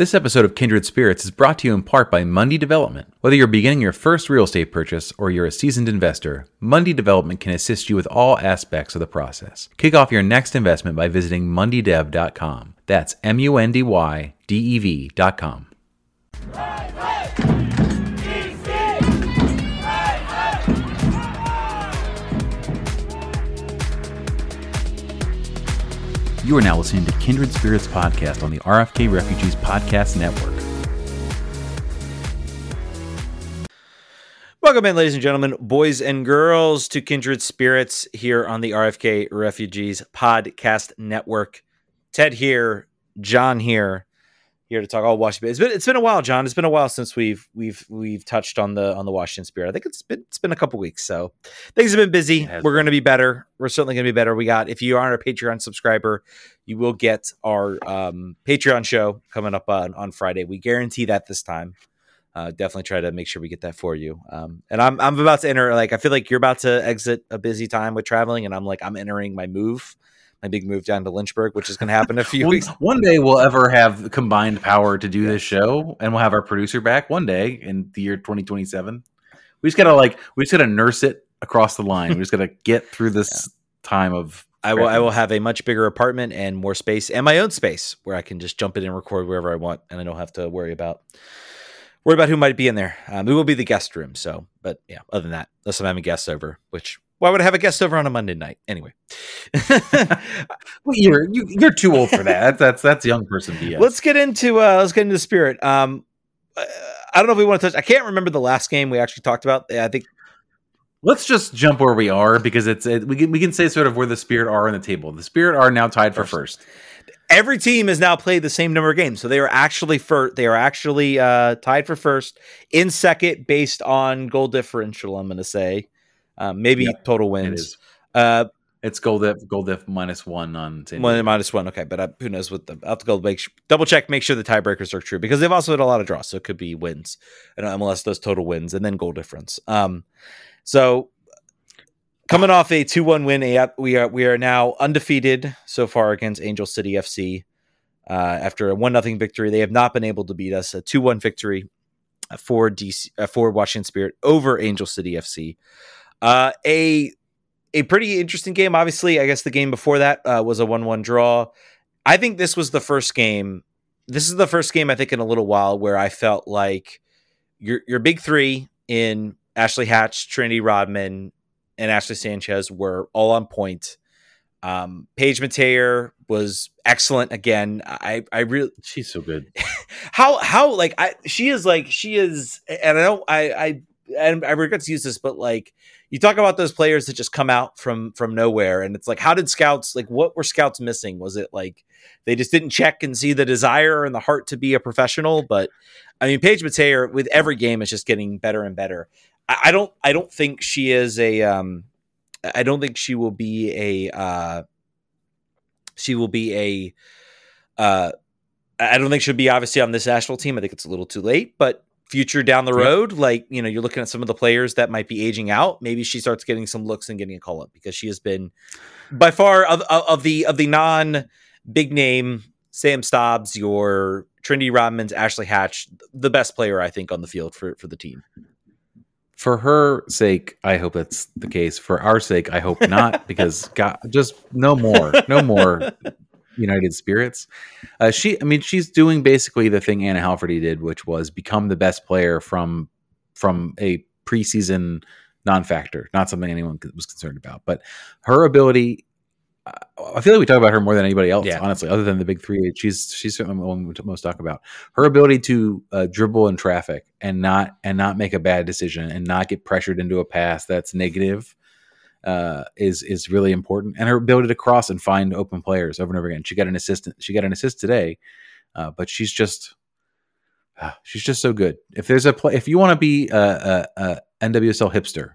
This episode of Kindred Spirits is brought to you in part by Mundy Development. Whether you're beginning your first real estate purchase or you're a seasoned investor, Mundy Development can assist you with all aspects of the process. Kick off your next investment by visiting mundydev.com. That's M U N D Y D E V.com. You are now listening to Kindred Spirits Podcast on the RFK Refugees Podcast Network. Welcome in, ladies and gentlemen, boys and girls, to Kindred Spirits here on the RFK Refugees Podcast Network. Ted here, Jon here, here to talk all Washington. It's been it's been a while, Jon. It's been a while since we've we've we've touched on the on the Washington Spirit. I think it's been it's been a couple weeks, so things have been busy. We're going to be better. We're certainly going to be better. We got if you aren't a Patreon subscriber, you will get our um, Patreon show coming up on on Friday. We guarantee that this time. Uh, definitely try to make sure we get that for you. Um, and I'm I'm about to enter. Like I feel like you're about to exit a busy time with traveling, and I'm like I'm entering my move my big move down to Lynchburg, which is going to happen in a few one, weeks. One day we'll ever have combined power to do this show, and we'll have our producer back one day in the year 2027. We just gotta like we just gotta nurse it across the line. we just gotta get through this yeah. time of. I will. I will have a much bigger apartment and more space, and my own space where I can just jump in and record wherever I want, and I don't have to worry about worry about who might be in there. Um, it will be the guest room. So, but yeah, other than that, unless I'm having guests over, which why would I have a guest over on a Monday night? Anyway, well, you're you, are you are too old for that. That's that's, young person BS. Let's get into uh, let's get into the spirit. Um, uh, I don't know if we want to touch. I can't remember the last game we actually talked about. I think let's just jump where we are because it's it, we can we can say sort of where the spirit are on the table. The spirit are now tied for first. Every team has now played the same number of games, so they are actually for they are actually uh, tied for first in second based on goal differential. I'm going to say. Um, maybe yep, total wins. Uh, it's gold diff, gold diff minus one on one minus one. Okay, but uh, who knows what the I'll have to go make double check, make sure the tiebreakers are true because they've also had a lot of draws, so it could be wins, and MLS does total wins and then goal difference. Um, so coming off a two one win, we are we are now undefeated so far against Angel City FC. Uh, after a one nothing victory, they have not been able to beat us. A two one victory for DC uh, for Washington Spirit over Angel City FC. Uh, a a pretty interesting game. Obviously, I guess the game before that uh, was a one-one draw. I think this was the first game. This is the first game I think in a little while where I felt like your your big three in Ashley Hatch, Trinity Rodman, and Ashley Sanchez were all on point. Um, Paige Metayer was excellent again. I I really she's so good. how how like I she is like she is, and I don't I I and I regret to use this, but like you talk about those players that just come out from from nowhere and it's like how did scouts like what were scouts missing? Was it like they just didn't check and see the desire and the heart to be a professional? But i mean paige metayer with every game is just getting better and better. I, I, don't i don't think she is a um i don't think she will be a uh she will be a uh I don't think she'll be obviously on this national team. I think it's a little too late, but future down the road, like you know, you're looking at some of the players that might be aging out. Maybe she starts getting some looks and getting a call up because she has been by far of, of the of the non big name Sam Staab's, your Trinity Rodman's, Ashley Hatch, the best player I think on the field for for the team. For her sake, I hope that's the case. For our sake, I hope not, because God, just no more, no more United Spirits. Uh, she, I mean, she's doing basically the thing Anna Heilferty did, which was become the best player from from a preseason non-factor, not something anyone was concerned about. But her ability, uh, I feel like we talk about her more than anybody else, yeah. honestly, other than the big three. She's she's certainly the one we most talk about. Her ability to uh, dribble in traffic and not and not make a bad decision and not get pressured into a pass that's negative uh, is is really important, and her ability to cross and find open players over and over again. She got an assist. She got an assist today, uh, but she's just uh, she's just so good. If there's a play, if you want to be a, a, a, NWSL hipster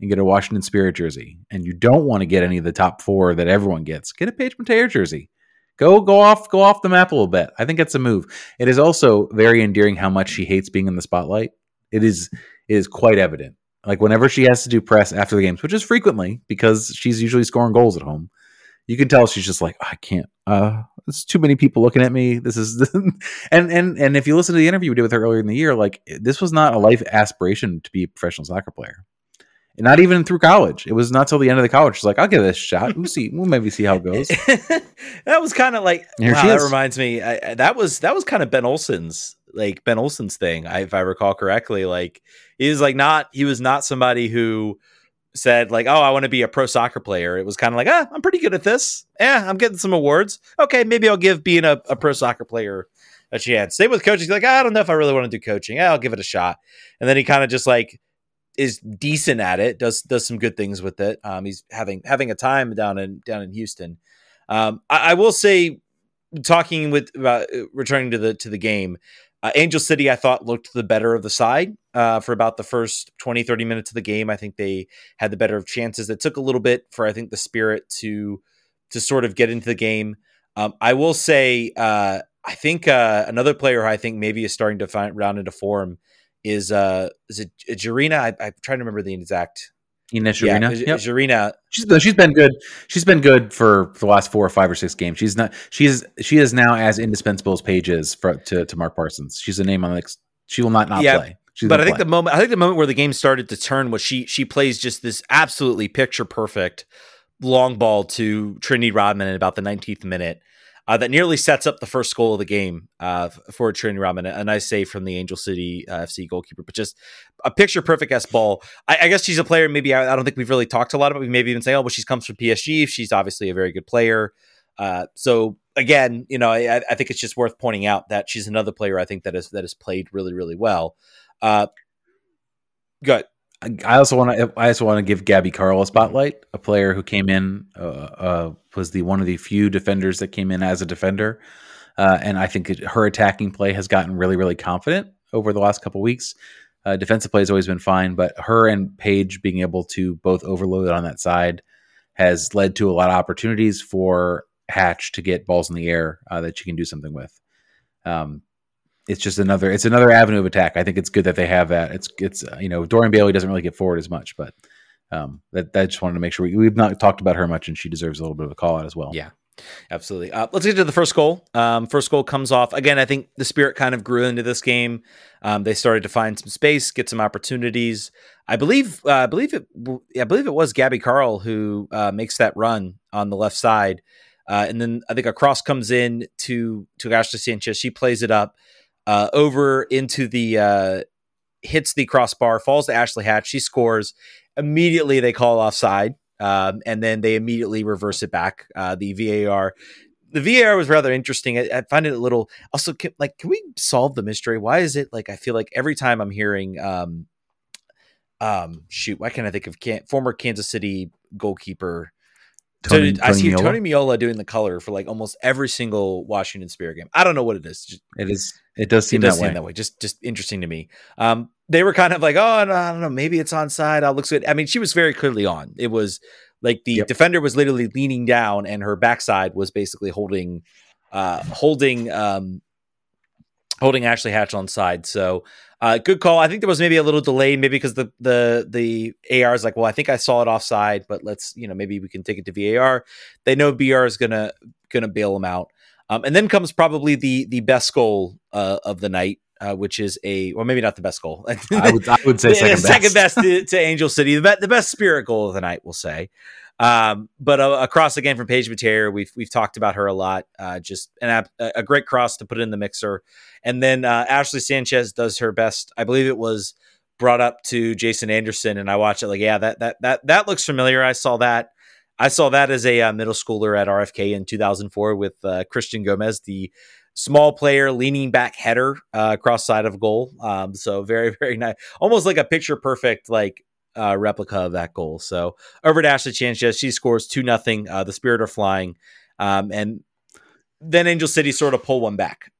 and get a Washington Spirit jersey, and you don't want to get any of the top four that everyone gets, get a Paige Metayer jersey. Go go off go off the map a little bit. I think it's a move. It is also very endearing how much she hates being in the spotlight. It is it is quite evident like whenever she has to do press after the games, which is frequently because she's usually scoring goals at home, you can tell she's just like, I can't. Uh, there's too many people looking at me. This is and and and if you listen to the interview we did with her earlier in the year, like this was not a life aspiration to be a professional soccer player. And not even through college. It was not till the end of the college. She's like, I'll give this a shot. We'll see. We'll maybe see how it goes. that was kind of like Here wow, that reminds me. I, that was that was kind of Ben Olsen's like Ben Olsen's thing, if I recall correctly. Like he was like not he was not somebody who said like, "Oh, I want to be a pro soccer player." It was kind of like, "Ah, I'm pretty good at this. Yeah, I'm getting some awards. Okay, maybe I'll give being a, a pro soccer player a chance." Same with coaching. He's like, "I don't know if I really want to do coaching. Yeah, I'll give it a shot." And then he kind of just like is decent at it. does does some good things with it. Um, he's having having a time down in down in Houston. Um, I, I will say, talking with about uh, returning to the to the game. Uh, Angel City, I thought, looked the better of the side uh, for about the first 20, 30 minutes of the game. I think they had the better of chances. It took a little bit for, I think, the spirit to to sort of get into the game. Um, I will say, uh, I think uh, another player I think maybe is starting to find round into form is uh, is it Jaurena? I, I'm trying to remember the exact Ines Jaurena. Yeah, yep. She's she's been good. She's been good for the last four or five or six games. She's not. She's she is now as indispensable as Paige is for, to to Mark Parsons. She's a name on the. Next, she will not not yeah, play. She's but I think play. the moment I think the moment where the game started to turn was she she plays just this absolutely picture perfect long ball to Trinity Rodman in about the 19th minute uh, that nearly sets up the first goal of the game uh, for Trinity Rodman. A nice save from the Angel City uh, FC goalkeeper, but just a picture perfect S ball. I, I, guess she's a player. Maybe I, I, don't think we've really talked a lot about. We maybe even say, oh, well, she comes from PSG. She's obviously a very good player. Uh, so again, you know, I, I, think it's just worth pointing out that she's another player. I think that is that has played really, really well. Uh, good. I also want to. I also want to give Gabby Carle a spotlight. A player who came in uh, uh, was the one of the few defenders that came in as a defender, uh, and I think it, her attacking play has gotten really, really confident over the last couple weeks. Uh, defensive play has always been fine, but her and Paige being able to both overload on that side has led to a lot of opportunities for Hatch to get balls in the air uh, that she can do something with. Um, it's just another it's another avenue of attack. I think it's good that they have that. It's it's uh, you know Dorian Bailey doesn't really get forward as much, but um, that just wanted to make sure we, have not talked about her much, and she deserves a little bit of a call out as well. Yeah. Absolutely. Uh, let's get to the first goal. Um, first goal comes off again. I think the spirit kind of grew into this game. Um, they started to find some space, get some opportunities. I believe, uh, I believe it, I believe it was Gabby Carle who uh, makes that run on the left side, uh, and then I think a cross comes in to to Ashley Sanchez. She plays it up uh, over into the uh, hits the crossbar, falls to Ashley Hatch. She scores. Immediately, they call offside, um, and then they immediately reverse it back. Uh, the VAR. The VAR was rather interesting. I, I find it a little. Also, can, like, can we solve the mystery? Why is it like I feel like every time I'm hearing, um, um, shoot, why can't I think of can, former Kansas City goalkeeper? Tony, Tony, I see Meola? Tony Meola doing the color for like almost every single Washington Spirit game. I don't know what it is. Just, it is. It does seem, it does that, seem way. that way. Just just interesting to me. Um, they were kind of like, oh, I don't know, maybe it's on side. I'll look good. I mean, she was very clearly on. It was like the yep. defender was literally leaning down, and her backside was basically holding, uh, holding, um, holding Ashley Hatch on side. So uh, good call. I think there was maybe a little delay, maybe because the the the AR is like, well, I think I saw it offside, but let's you know maybe we can take it to VAR. They know BR is gonna gonna bail them out, um, and then comes probably the the best goal uh, of the night. Uh, which is a, well, maybe not the best goal. I, would, I would say second best, second best to, to, Angel City. The, be- the best spirit goal of the night, we'll say. Um, but uh, across again from Paige Metayer, we've we've talked about her a lot. Uh, just an a, a great cross to put in the mixer. And then uh, Ashley Sanchez does her best. I believe it was brought up to Jason Anderson, and I watched it like, yeah, that that that that looks familiar. I saw that. I saw that as a uh, middle schooler at RFK in 2004 with uh, Christian Gomez, the small player leaning back header uh, across side of goal. Um, so very very nice, almost like a picture perfect like uh, replica of that goal. So over to Ashley Sanchez, she scores two nothing. Uh, the Spirit are flying, um, and then Angel City sort of pull one back.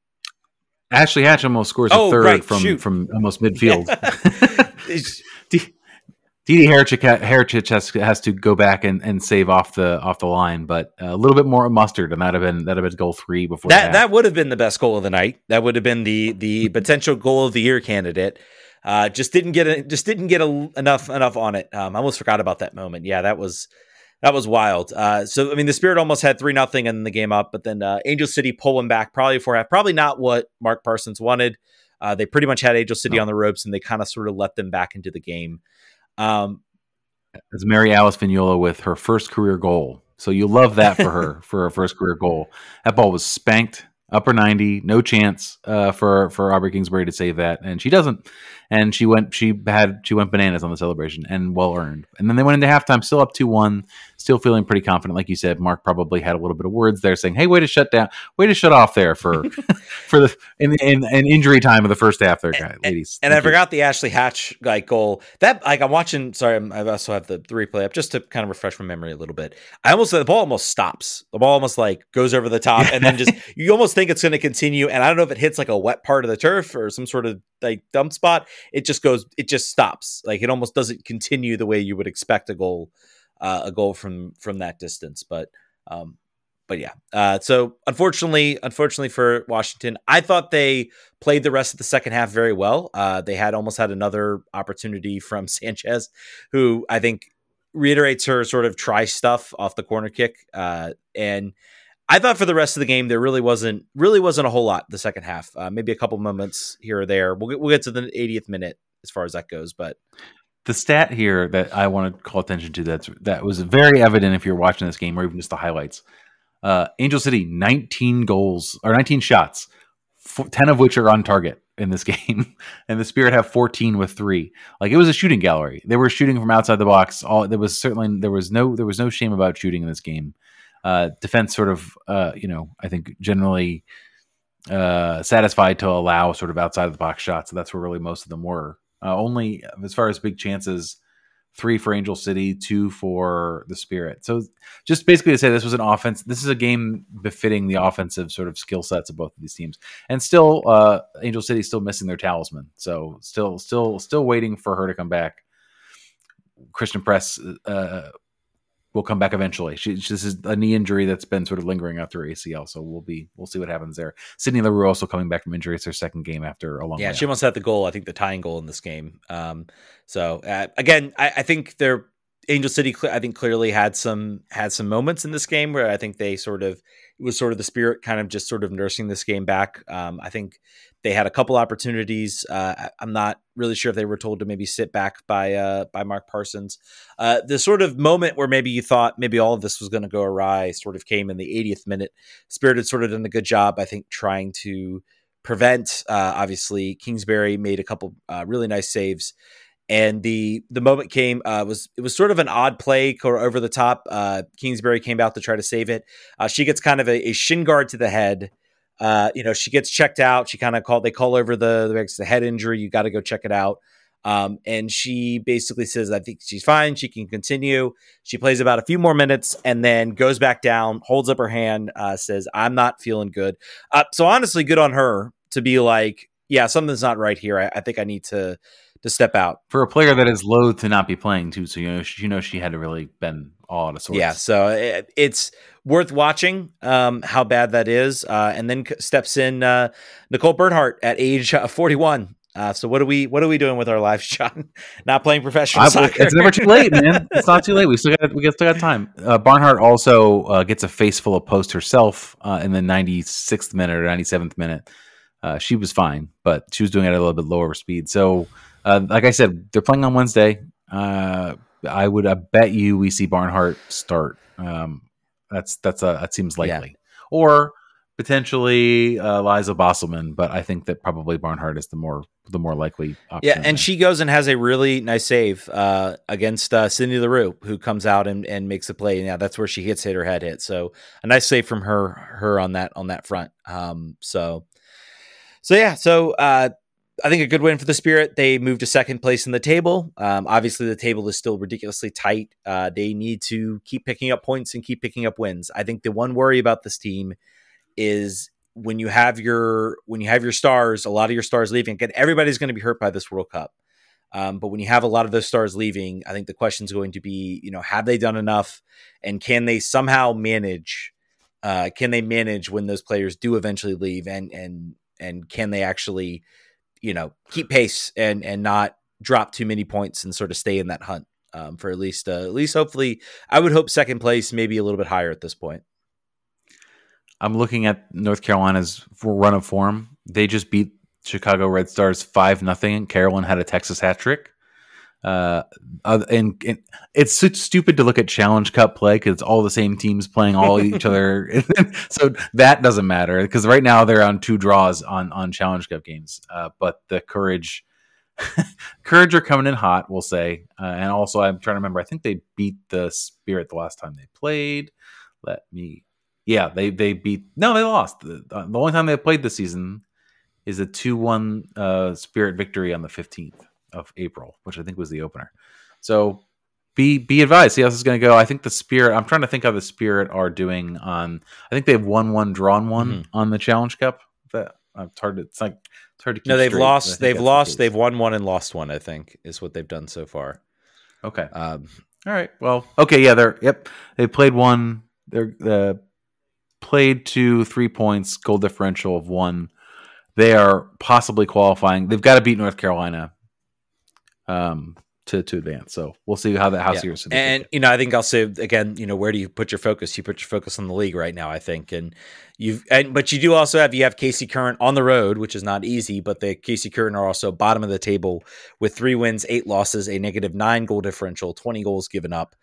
Ashley Hatch almost scores a oh, third right, from shoot. from almost midfield. Didi Haracic has, has to go back and, and save off the off the line, but a little bit more mustard, and that'd have been that'd have been goal three before that. That would have been the best goal of the night. That would have been the the potential goal of the year candidate. Uh, just didn't get a, just didn't get a, enough enough on it. Um, I almost forgot about that moment. Yeah, that was That was wild. Uh, so I mean, the Spirit almost had three nothing in the game up, but then uh, Angel City pull them back probably for half. Probably not what Mark Parsons wanted. Uh, they pretty much had Angel City on the ropes, and they kind of sort of let them back into the game. Um, As Mary Alice Vignola with her first career goal, so you love that for her for her first career goal. That ball was spanked upper 90 no chance uh, for for aubrey kingsbury to save that. And she doesn't. And she went she had she went bananas on the celebration and well earned. And then they went into halftime still up 2-1 still feeling pretty confident like you said mark probably had a little bit of words there saying hey way to shut down way to shut off there for for the in, in, in injury time of the first half there guys, ladies and, and i forgot the ashley hatch like goal that like i'm watching sorry I'm, i also have the, the replay up just to kind of refresh my memory a little bit i almost the ball almost stops the ball almost like goes over the top and then just you almost think think it's going to continue. And I don't know if it hits like a wet part of the turf or some sort of like dump spot. It just goes, it just stops. Like it almost doesn't continue the way you would expect a goal, uh, a goal from from that distance. But um, but yeah. Uh, so unfortunately, unfortunately for Washington, I thought they played the rest of the second half very well. Uh, they had almost had another opportunity from Sanchez, who I think reiterates her sort of try stuff off the corner kick. Uh, and I thought for the rest of the game there really wasn't really wasn't a whole lot the second half. Uh, maybe a couple moments here or there. We'll get, we'll get to the 80th minute as far as that goes, but the stat here that I want to call attention to that's that was very evident if you're watching this game or even just the highlights. Uh, Angel City 19 goals or 19 shots, 10 of which are on target in this game, and the Spirit have 14 with three. Like it was a shooting gallery. They were shooting from outside the box. All there was certainly there was no there was no shame about shooting in this game uh, defense sort of uh, you know I think generally uh, satisfied to allow sort of outside of the box shots. So that's where really most of them were. Uh, only as far as big chances, three for Angel City, two for the Spirit. So just basically to say this was an offense. This is a game befitting the offensive sort of skill sets of both of these teams. And still, uh, Angel City still missing their talisman. So still, still, still waiting for her to come back. Christen Press uh, will come back eventually. She, this is a knee injury that's been sort of lingering after ACL, so we'll be we'll see what happens there. Sydney Leroux also coming back from injury. It's her second game after a long. Yeah, she almost had the goal. I think the tying goal in this game. Um, so uh, again, I, I think they're Angel City. I think clearly had some had some moments in this game where I think they sort of it was sort of the spirit kind of just sort of nursing this game back. Um, I think they had a couple opportunities. Uh, I'm not really sure if they were told to maybe sit back by uh, by Mark Parsons. Uh, the sort of moment where maybe you thought maybe all of this was going to go awry sort of came in the 80th minute. Spirit had sort of done a good job, I think, trying to prevent. Uh, obviously, Kingsbury made a couple uh, really nice saves and the the moment came uh, was it was sort of an odd play or over the top. Uh, Kingsbury came out to try to save it. Uh, she gets kind of a, a, shin guard to the head. Uh, you know, she gets checked out. She kind of called. They call over the the, head injury. You got to go check it out. Um, and she basically says, "I think she's fine. She can continue." She plays about a few more minutes and then goes back down, holds up her hand, uh, says, "I'm not feeling good." Uh, so honestly, good on her to be like, "Yeah, something's not right here. I, I think I need to." To step out for a player that is loath to not be playing too. So you know, she, you know, she had to really been all out of sorts. Yeah, so it, it's worth watching um, how bad that is. Uh, and then steps in uh, Nicole Barnhart at age uh, 41. Uh, so what are we what are we doing with our lives, Jon? Not playing professional soccer. It's never too late, man. It's not too late. We still got we still got time. Uh, Barnhart also uh, gets a face full of post herself uh, in the 96th minute or 97th minute. Uh, she was fine, but she was doing it at a little bit lower speed. So uh, like I said, they're playing on Wednesday. Uh, I would I bet you we see Barnhart start. Um, that's that's a that seems likely, yeah. or potentially uh, Lyza Bosselmann, but I think that probably Barnhart is the more the more likely option. Yeah, and there. she goes and has a really nice save uh, against uh, Sydney Leroux, who comes out and, and makes a play. Yeah, that's where she hits hit her head hit. So a nice save from her her on that on that front. Um, so so yeah, so uh, I think a good win for the Spirit. They moved to second place in the table. Um, obviously, the table is still ridiculously tight. Uh, they need to keep picking up points and keep picking up wins. I think the one worry about this team is when you have your when you have your stars, a lot of your stars leaving. Again, everybody's going to be hurt by this World Cup. Um, but when you have a lot of those stars leaving, I think the question is going to be, you know, have they done enough, and can they somehow manage? Uh, can they manage when those players do eventually leave, and and and can they actually you know keep pace and and not drop too many points and sort of stay in that hunt. um, for at least uh, at least hopefully I would hope second place, maybe a little bit higher at this point. I'm looking at North Carolina's run of form. They just beat Chicago Red Stars five nothing. And Kerolin had a Texas hat trick. Uh, and, and, it's stupid to look at Challenge Cup play because it's all the same teams playing all each other. so that doesn't matter because right now they're on two draws on on Challenge Cup games. Uh, but the Courage, Courage are coming in hot, we'll say. Uh, and also, I'm trying to remember. I think they beat the Spirit the last time they played. Let me. Yeah, they they beat. No, they lost. The, the only time they played this season is a two one uh, Spirit victory on the 15th of April, which I think was the opener. So be be advised. See how this is going to go. I think the Spirit. I'm trying to think how the Spirit are doing on. I think they've won one, drawn one mm-hmm. on the Challenge Cup. That it's hard to. It's like it's hard to. no, they've straight, lost. They've lost. The they've won one and lost one. I think is what they've done so far. Okay. Um, All right. Well. Okay. Yeah. They're. Yep. They played one. They're uh, played two, three points, goal differential of one. They are possibly qualifying. They've got to beat North Carolina um, to to advance. So we'll see how that house yeah. goes. And you know, I think I'll say again, you know, where do you put your focus? You put your focus on the league right now, I think, and you've and but you do also have you have KC Current on the road, which is not easy, but the KC Current are also bottom of the table with three wins, eight losses, a negative nine goal differential, twenty goals given up.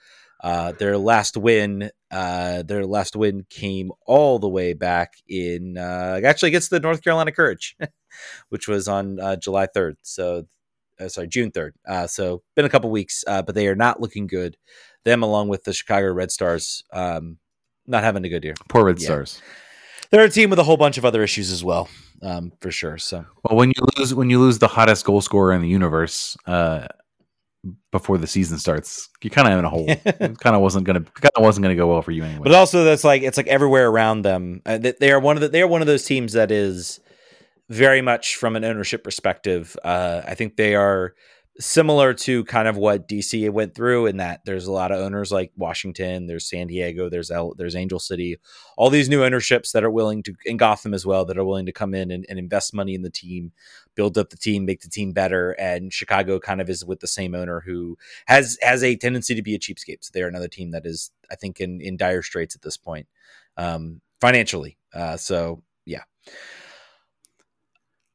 Uh, their last win, uh, their last win came all the way back in uh, actually against the North Carolina Courage, which was on uh, July third. So uh, sorry, June 3rd. Uh, so been a couple weeks, uh, but they are not looking good. Them along with the Chicago Red Stars, um, not having a good year. Poor Red. Stars. They're a team with a whole bunch of other issues as well, um, for sure. So well, when you lose when you lose the hottest goal scorer in the universe uh, before the season starts, you kind of in a hole. it kind of wasn't gonna kind of wasn't gonna go well for you anyway. But also, that's like it's like everywhere around them. Uh, they are one of the they are one of those teams that is very much from an ownership perspective. Uh, I think they are similar to kind of what DC went through in that there's a lot of owners like Washington, there's San Diego, there's there's Angel City, all these new ownerships that are willing to, in Gotham as well, that are willing to come in and, and invest money in the team, build up the team, make the team better. And Chicago kind of is with the same owner who has has a tendency to be a cheapskate. So they're another team that is, I think, in in dire straits at this point um, financially. Uh, so yeah.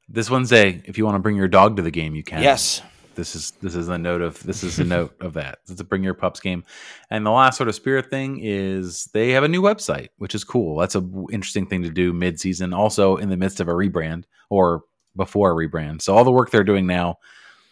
This Wednesday, if you want to bring your dog to the game, you can. Yes. This is this is a note of this is a note of that. It's a bring your pups game. And the last sort of spirit thing is they have a new website, which is cool. That's a w- interesting thing to do mid season, also in the midst of a rebrand or before a rebrand. So all the work they're doing now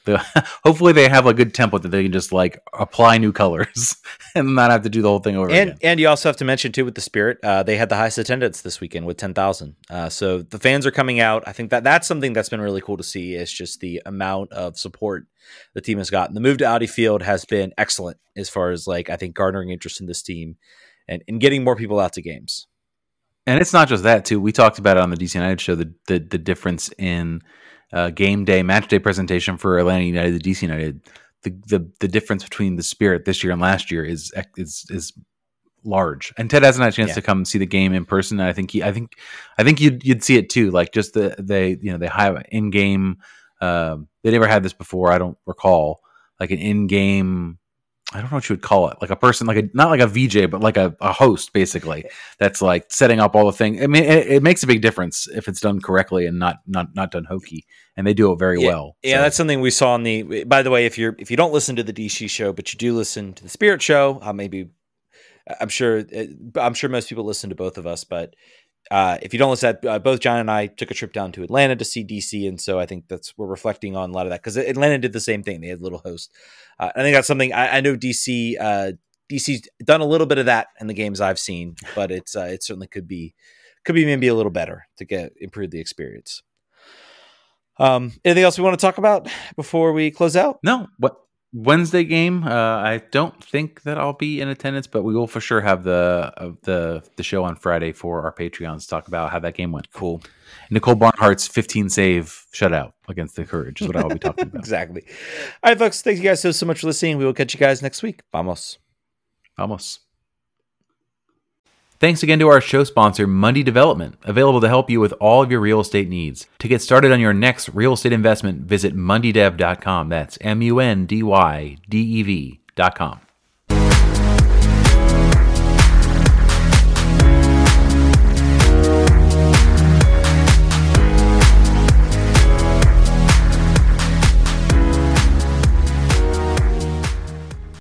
hopefully they have a good template that they can just like apply new colors and not have to do the whole thing over and, again. And you also have to mention too with the Spirit, uh, they had the highest attendance this weekend with ten thousand. Uh, so the fans are coming out. I think that that's something that's been really cool to see. Is just the amount of support the team has gotten. The move to Audi Field has been excellent as far as like I think garnering interest in this team and, and getting more people out to games. And it's not just that too. We talked about it on the DC United show the the, the difference in uh, game day, match day presentation for Atlanta United, the DC United, the, the the difference between the spirit this year and last year is is is large. And Ted hasn't had a chance yeah. to come see the game in person. And I think he, I think, I think you'd you'd see it too. Like just the they you know they have in game. Uh, they never had this before. I don't recall like an in game I don't know what you would call it, like a person, like a not like a VJ, but like a, a host, basically. That's like setting up all the things. I mean, it, it, makes a big difference if it's done correctly and not not not done hokey, and they do it very yeah. well. Yeah, so. that's something we saw in the. By the way, if you're if you don't listen to the DC show, but you do listen to the Spirit show, uh, maybe I'm sure uh, I'm sure most people listen to both of us, but uh, if you don't listen, uh, both Jon and I took a trip down to Atlanta to see DC, and so I think that's we're reflecting on a lot of that because Atlanta did the same thing. They had little host. Uh, I think that's something I, I know DC uh, DC's done a little bit of that in the games I've seen, but it's uh, it certainly could be could be maybe a little better to get improve the experience. Um, anything else we want to talk about before we close out? No. What Wednesday game. Uh, I don't think that I'll be in attendance, but we will for sure have the uh, the the show on Friday for our Patreons to talk about how that game went. Cool. Nicole Barnhart's 15 save shutout against the Courage is what I'll be talking about. exactly. All right, folks. Thank you guys so so much for listening. We will catch you guys next week. Vamos. Vamos. Thanks again to our show sponsor, Mundy Development, available to help you with all of your real estate needs. To get started on your next real estate investment, visit mundydev.com. That's M U N D Y D E V dot com.